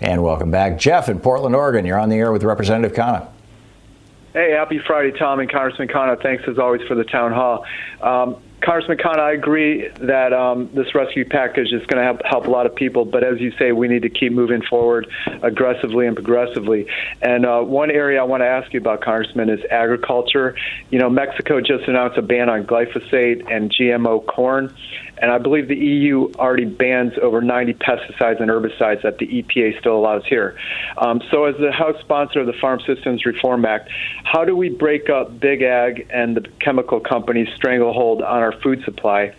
And welcome back. Jeff in Portland, Oregon. You're on the air with Representative Khanna. Hey, happy Friday, Thom and Congressman Khanna. Thanks as always for the town hall. Um, Congressman Khanna, I agree that um, this rescue package is going to help, help a lot of people, but as you say, we need to keep moving forward aggressively and progressively. And uh, one area I want to ask you about, Congressman, is agriculture. You know, Mexico just announced a ban on glyphosate and GMO corn, and I believe the EU already bans over 90 pesticides and herbicides that the EPA still allows here. Um, so, as the House sponsor of the Farm Systems Reform Act, how do we break up big ag and the chemical companies' stranglehold on our food supply?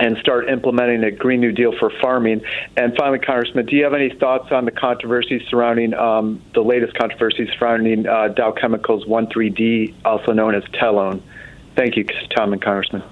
And start implementing a Green New Deal for farming. And finally, Congressman, do you have any thoughts on the controversies surrounding um, the latest controversy surrounding uh, Dow Chemicals 1,3-D, also known as Telone? Thank you, Thom and Congressman.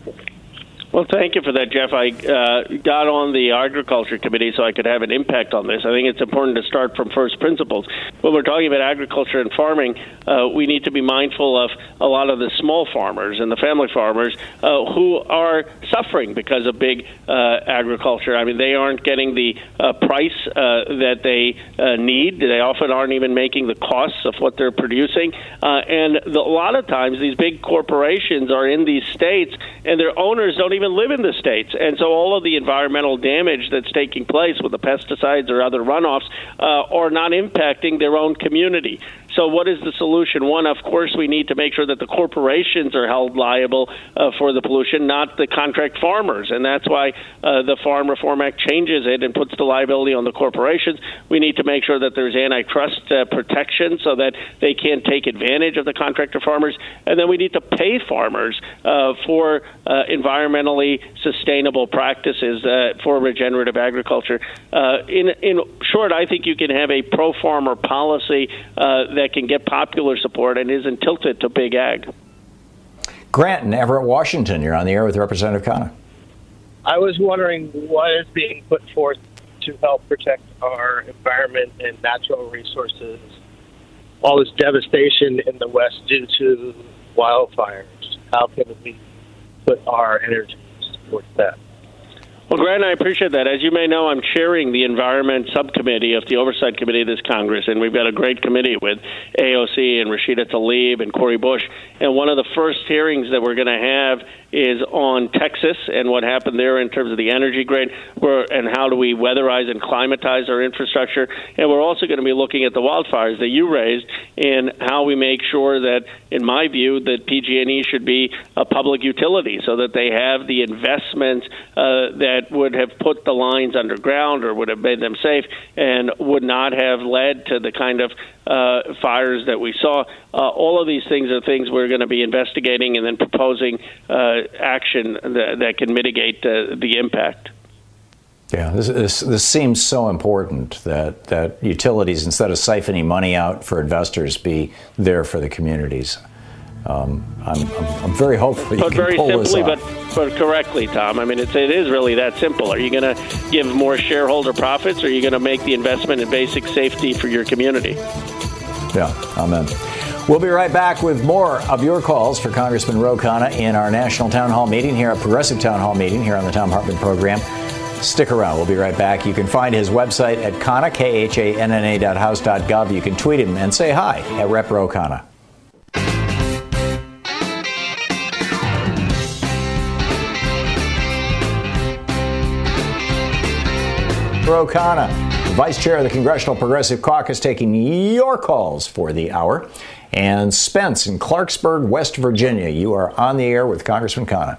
Well, thank you for that, Jeff. I uh, got on the Agriculture Committee so I could have an impact on this. I think it's important to start from first principles. When we're talking about agriculture and farming, uh, we need to be mindful of a lot of the small farmers and the family farmers uh, who are suffering because of big uh, agriculture. I mean, they aren't getting the uh, price uh, that they need. They often aren't even making the costs of what they're producing. and the, a lot of times, these big corporations are in these states, and their owners don't even live in the states. And so all of the environmental damage that's taking place with the pesticides or other runoffs uh, are not impacting their own community. So, what is the solution? One, of course, we need to make sure that the corporations are held liable uh, for the pollution, not the contract farmers. And that's why uh, the Farm Reform Act changes it and puts the liability on the corporations. We need to make sure that there's antitrust uh, protection so that they can't take advantage of the contractor farmers. And then we need to pay farmers uh, for uh, environmentally sustainable practices uh, for regenerative agriculture. in, in short, I think you can have a pro farmer policy that that can get popular support and isn't tilted to big ag. Grant in Everett, Washington, you're on the air with Representative Khanna. I was wondering what is being put forth to help protect our environment and natural resources. All this devastation in the West due to wildfires. How can we put our energy towards that? Well, Grant, I appreciate that. As you may know, I'm chairing the Environment Subcommittee of the Oversight Committee of this Congress, and we've got a great committee with AOC and Rashida Tlaib and Cori Bush. And one of the first hearings that we're going to have is on Texas and what happened there in terms of the energy grid and how do we weatherize and climatize our infrastructure. And we're also going to be looking at the wildfires that you raised and how we make sure that, in my view, that PG&E should be a public utility so that they have the investments uh, that would have put the lines underground or would have made them safe and would not have led to the kind of uh, fires that we saw. Uh, all of these things are things we're going to be investigating and then proposing uh, action that, that, can mitigate uh, the impact. Yeah, this, this, this, seems so important that, that utilities, instead of siphoning money out for investors, be there for the communities. Um, I'm, I'm, I'm, very hopeful. but very simply, but but correctly, Thom. I mean, it's it is really that simple. Are you going to give more shareholder profits, or are you going to make the investment in basic safety for your community? Yeah, amen. We'll be right back with more of your calls for Congressman Ro Khanna in our national town hall meeting here, a progressive town hall meeting here on the Thom Hartmann program. Stick around. We'll be right back. You can find his website at Khanna, K-H-A-N-N-A dot house dot gov. You can tweet him and say hi at Rep Ro Khanna. Ro Khanna Vice Chair of the Congressional Progressive Caucus, taking your calls for the hour. And Spence in Clarksburg, West Virginia, you are on the air with Congressman Khanna.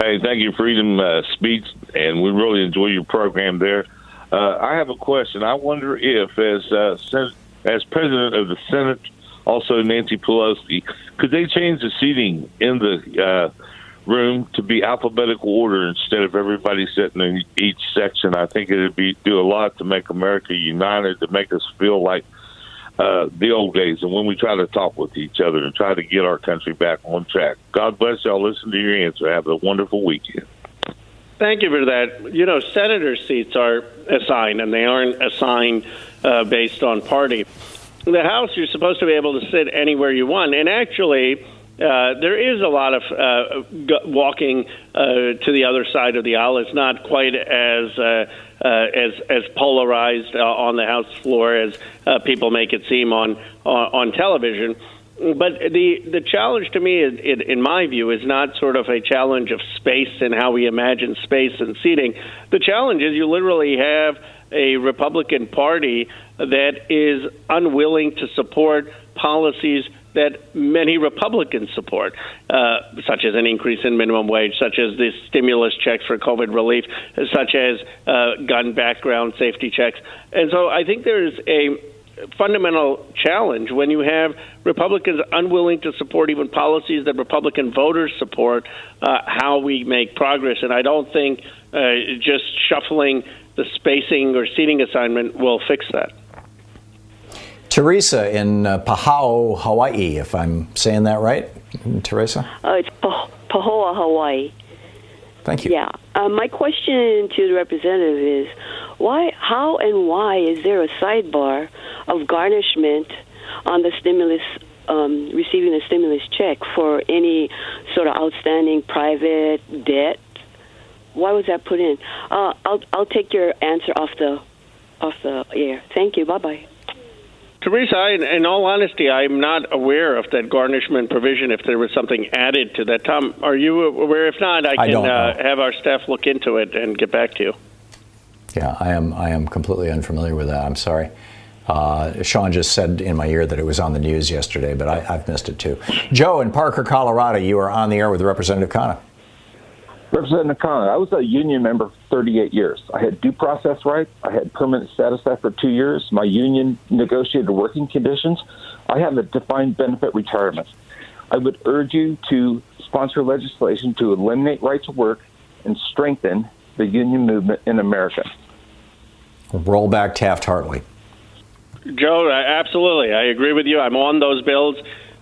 Hey, thank you, Freedom uh, Speech, and we really enjoy your program there. Uh, I have a question. I wonder if, as uh, Sen- as President of the Senate, also Nancy Pelosi, could they change the seating in the uh, room to be alphabetical order instead of everybody sitting in each section? I think it would be do a lot to make America united, to make us feel like uh, the old days, and when we try to talk with each other and try to get our country back on track. God bless y'all. Listen to your answer. Have a wonderful weekend. Thank you for that. You know, senator seats are assigned, and they aren't assigned uh, based on party. The House, you're supposed to be able to sit anywhere you want, and actually. Uh, there is a lot of uh, walking uh, to the other side of the aisle. It's not quite as uh, as as polarized uh, on the House floor as uh, people make it seem on on, on television. But the the challenge to me, in, in, in my view, is not sort of a challenge of space and how we imagine space and seating. The challenge is you literally have a Republican Party that is unwilling to support policies that many Republicans support, uh, such as an increase in minimum wage, such as the stimulus checks for COVID relief, such as uh, gun background safety checks. And so I think there's a fundamental challenge when you have Republicans unwilling to support even policies that Republican voters support, uh, how we make progress. And I don't think uh, just shuffling the spacing or seating assignment will fix that. Teresa in uh, Palau, Hawaii, if I'm saying that right. Teresa? Uh, it's Pahoa, Hawaii. Thank you. Yeah. Uh, my question to the representative is why, how, and why is there a sidebar of garnishment on the stimulus, um, receiving the stimulus check for any sort of outstanding private debt? Why was that put in? Uh, I'll I'll take your answer off the off the air. Thank you. Bye bye. Teresa, I, in all honesty, I'm not aware of that garnishment provision. If there was something added to that, Thom, are you aware? If not, I I can don't uh, have our staff look into it and get back to you. Yeah, I am. I am completely unfamiliar with that. I'm sorry. Uh, Sean just said in my ear that it was on the news yesterday, but I, I've missed it too. Joe in Parker, Colorado, you are on the air with Representative Khanna. Representative Khanna, I was a union member for 38 years. I had due process rights. I had permanent status after two years. My union negotiated working conditions. I have a defined benefit retirement. I would urge you to sponsor legislation to eliminate right to work and strengthen the union movement in America. Roll back Taft Hartley. Joe, absolutely. I agree with you. I'm on those bills.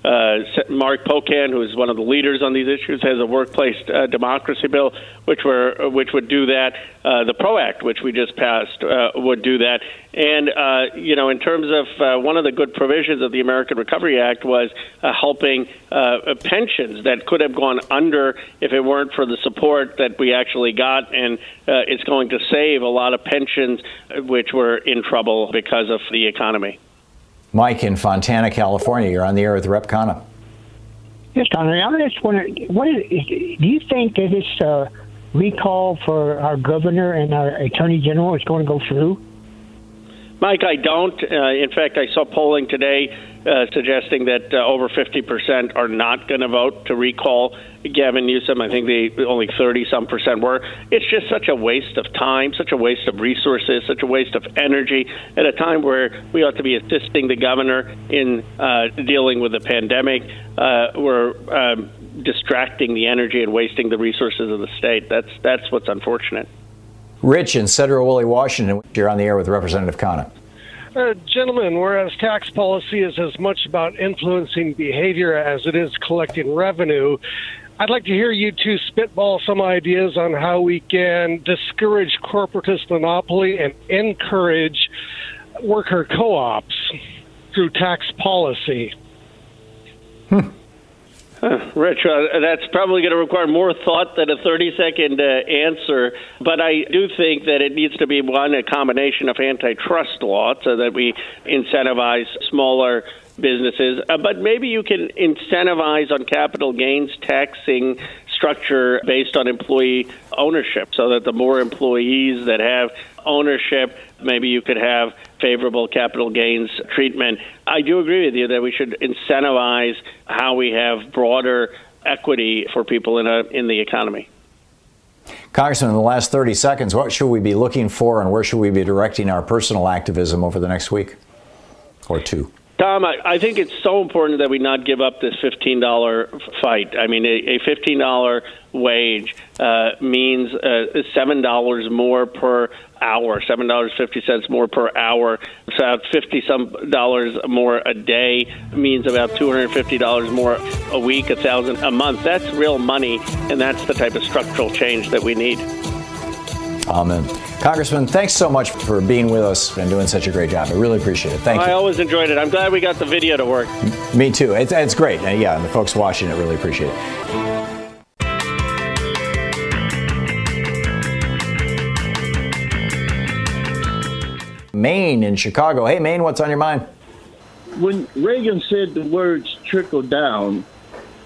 Uh, Mark Pocan, who is one of the leaders on these issues, has a workplace uh, democracy bill, which were which would do that. Uh, the PRO Act, which we just passed, uh, would do that. And uh, you know, in terms of uh, one of the good provisions of the American Recovery Act was helping pensions that could have gone under if it weren't for the support that we actually got, and it's going to save a lot of pensions which were in trouble because of the economy. Mike in Fontana, California, you're on the air with Rep Khanna. Yes, Connery. I'm just wondering, what is, is, do you think that this uh, recall for our governor and our attorney general is going to go through? Mike, I don't. Uh, in fact, I saw polling today uh, suggesting that uh, over 50% are not going to vote to recall Gavin Newsom. I think only 30 some percent were. It's just such a waste of time, such a waste of resources, such a waste of energy at a time where we ought to be assisting the governor in uh, dealing with the pandemic. Uh, we're um, distracting the energy and wasting the resources of the state. That's that's what's unfortunate. Rich in Sedro-Woolley, Washington, you're on the air with Representative Khanna. Uh, gentlemen, whereas tax policy is as much about influencing behavior as it is collecting revenue, I'd like to hear you two spitball some ideas on how we can discourage corporatist monopoly and encourage worker co ops through tax policy. Huh, Rich, uh, that's probably going to require more thought than a 30 second uh, answer. But I do think that it needs to be one, a combination of antitrust law so that we incentivize smaller businesses. Uh, but maybe you can incentivize on capital gains taxing structure based on employee ownership so that the more employees that have ownership, maybe you could have favorable capital gains treatment. I do agree with you that we should incentivize how we have broader equity for people in, a, in the economy. Congressman, in the last 30 seconds, what should we be looking for and where should we be directing our personal activism over the next week or two? Thom, I, I think it's so important that we not give up this $15 fight. I mean, a, a $15 wage uh, means uh, $7 more per hour, $7.50 more per hour. About 50 some dollars more a day means about $250 more a week, a thousand a month. That's real money, and that's the type of structural change that we need. Amen. Congressman, thanks so much for being with us and doing such a great job. I really appreciate it. Thank I you. I always enjoyed it. I'm glad we got the video to work. Me too. It's, it's great. Yeah, and the folks watching it really appreciate it. Maine in Chicago. Hey, Maine, what's on your mind? When Reagan said the words trickle down,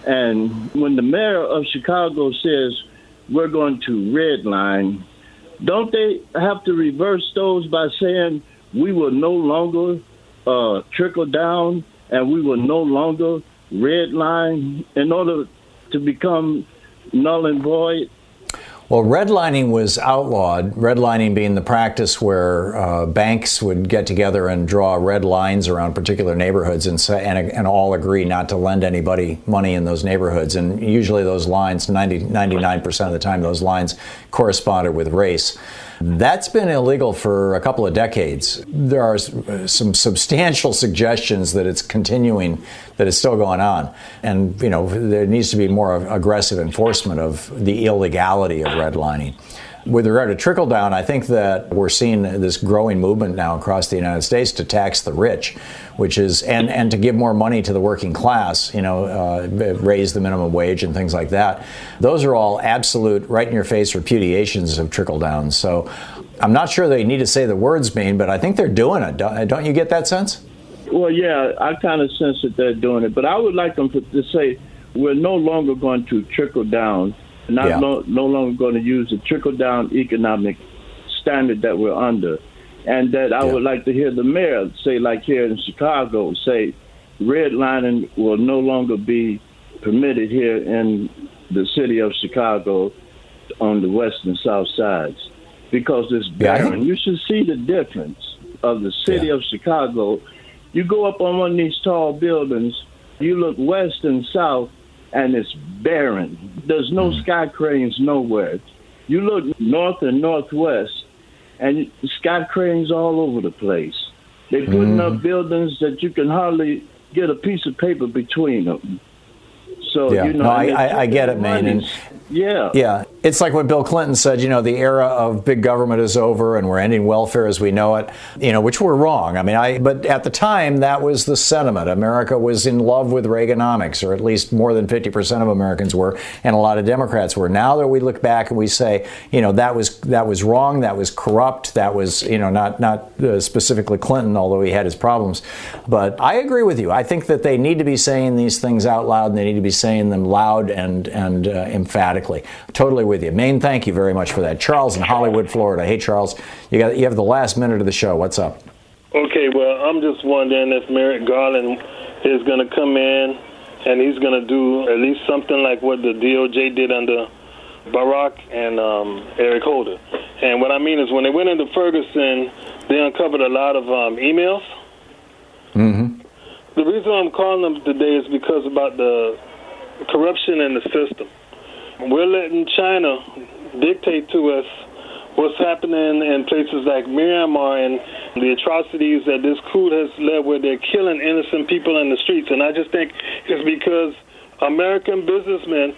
and when the mayor of Chicago says we're going to redline, don't they have to reverse those by saying we will no longer uh, trickle down and we will no longer redline in order to become null and void? Well, redlining was outlawed. Redlining being the practice where uh, banks would get together and draw red lines around particular neighborhoods and, say, and, and, all agree not to lend anybody money in those neighborhoods. And usually, those lines, 90, 99% of the time, those lines corresponded with race. That's been illegal for a couple of decades. There are uh, some substantial suggestions that it's continuing, that it's still going on. And, you know, there needs to be more aggressive enforcement of the illegality of redlining. With regard to trickle down, I think that we're seeing this growing movement now across the United States to tax the rich, which is and and to give more money to the working class. You know, uh, raise the minimum wage and things like that. Those are all absolute right in your face repudiations of trickle down. So. I'm not sure they need to say the words, Maine, but I think they're doing it. Don't you get that sense? Well, yeah, I kind of sense that they're doing it, but I would like them to say we're no longer going to trickle down not yeah. no, no longer going to use the trickle down economic standard that we're under. And that I yeah. would like to hear the mayor say, like here in Chicago, say redlining will no longer be permitted here in the city of Chicago on the west and south sides because it's barren. Yeah, you should see the difference of the city yeah. of Chicago. You go up on one of these tall buildings, you look west and south, and it's barren. There's no mm. sky cranes nowhere. You look north and northwest, and sky cranes all over the place. They're putting mm. up buildings that you can hardly get a piece of paper between them. So yeah. you know, no, I, I, I, get it, man. And yeah. Yeah. It's like what Bill Clinton said, you know, the era of big government is over and we're ending welfare as we know it, you know, which were wrong. I mean, I, but at the time, that was the sentiment. America was in love with Reaganomics, or at least more than 50% of Americans were, and a lot of Democrats were. Now that we look back and we say, you know, that was, that was wrong, that was corrupt, that was, you know, not, not uh, specifically Clinton, although he had his problems. But I agree with you. I think that they need to be saying these things out loud and they need to be saying them loud and, and uh, emphatic Totally with you. Maine, thank you very much for that. Charles in Hollywood, Florida. Hey, Charles, you got you have the last minute of the show. What's up? Okay, well, I'm just wondering if Merrick Garland is going to come in and he's going to do at least something like what the DOJ did under Barack and um, Eric Holder. And what I mean is when they went into Ferguson, they uncovered a lot of um, emails. Mm-hmm. The reason I'm calling them today is because about the corruption in the system. We're letting China dictate to us what's happening in places like Myanmar and the atrocities that this coup has led where they're killing innocent people in the streets. And I just think it's because American businessmen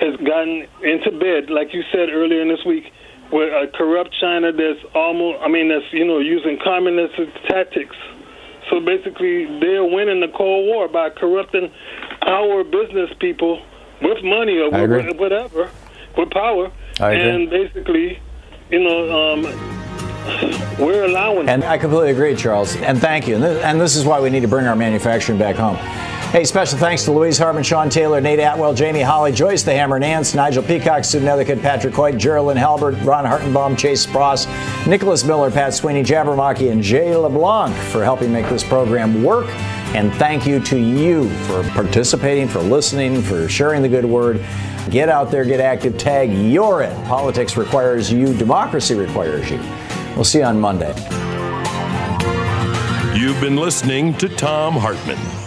has gotten into bed, like you said earlier in this week, with a corrupt China that's almost, I mean, that's, you know, using communist tactics. So basically, they're winning the Cold War by corrupting our business people with money or with whatever, with power, and basically, you know, um, we're allowing. And I completely agree, Charles. And thank you. And this, and this is why we need to bring our manufacturing back home. Hey, special thanks to Louise Hartmann, Sean Taylor, Nate Atwell, Jamie Holly, Joyce the Hammer Nance, Nigel Peacock, Sue Nethercutt, Patrick Hoyt, Geraldine Halbert, Ron Hartenbaum, Chase Spross, Nicholas Miller, Pat Sweeney, Jabbermocky, and Jay LeBlanc for helping make this program work. And thank you to you for participating, for listening, for sharing the good word. Get out there, get active, tag you're it. Politics requires you, democracy requires you. We'll see you on Monday. You've been listening to Thom Hartmann.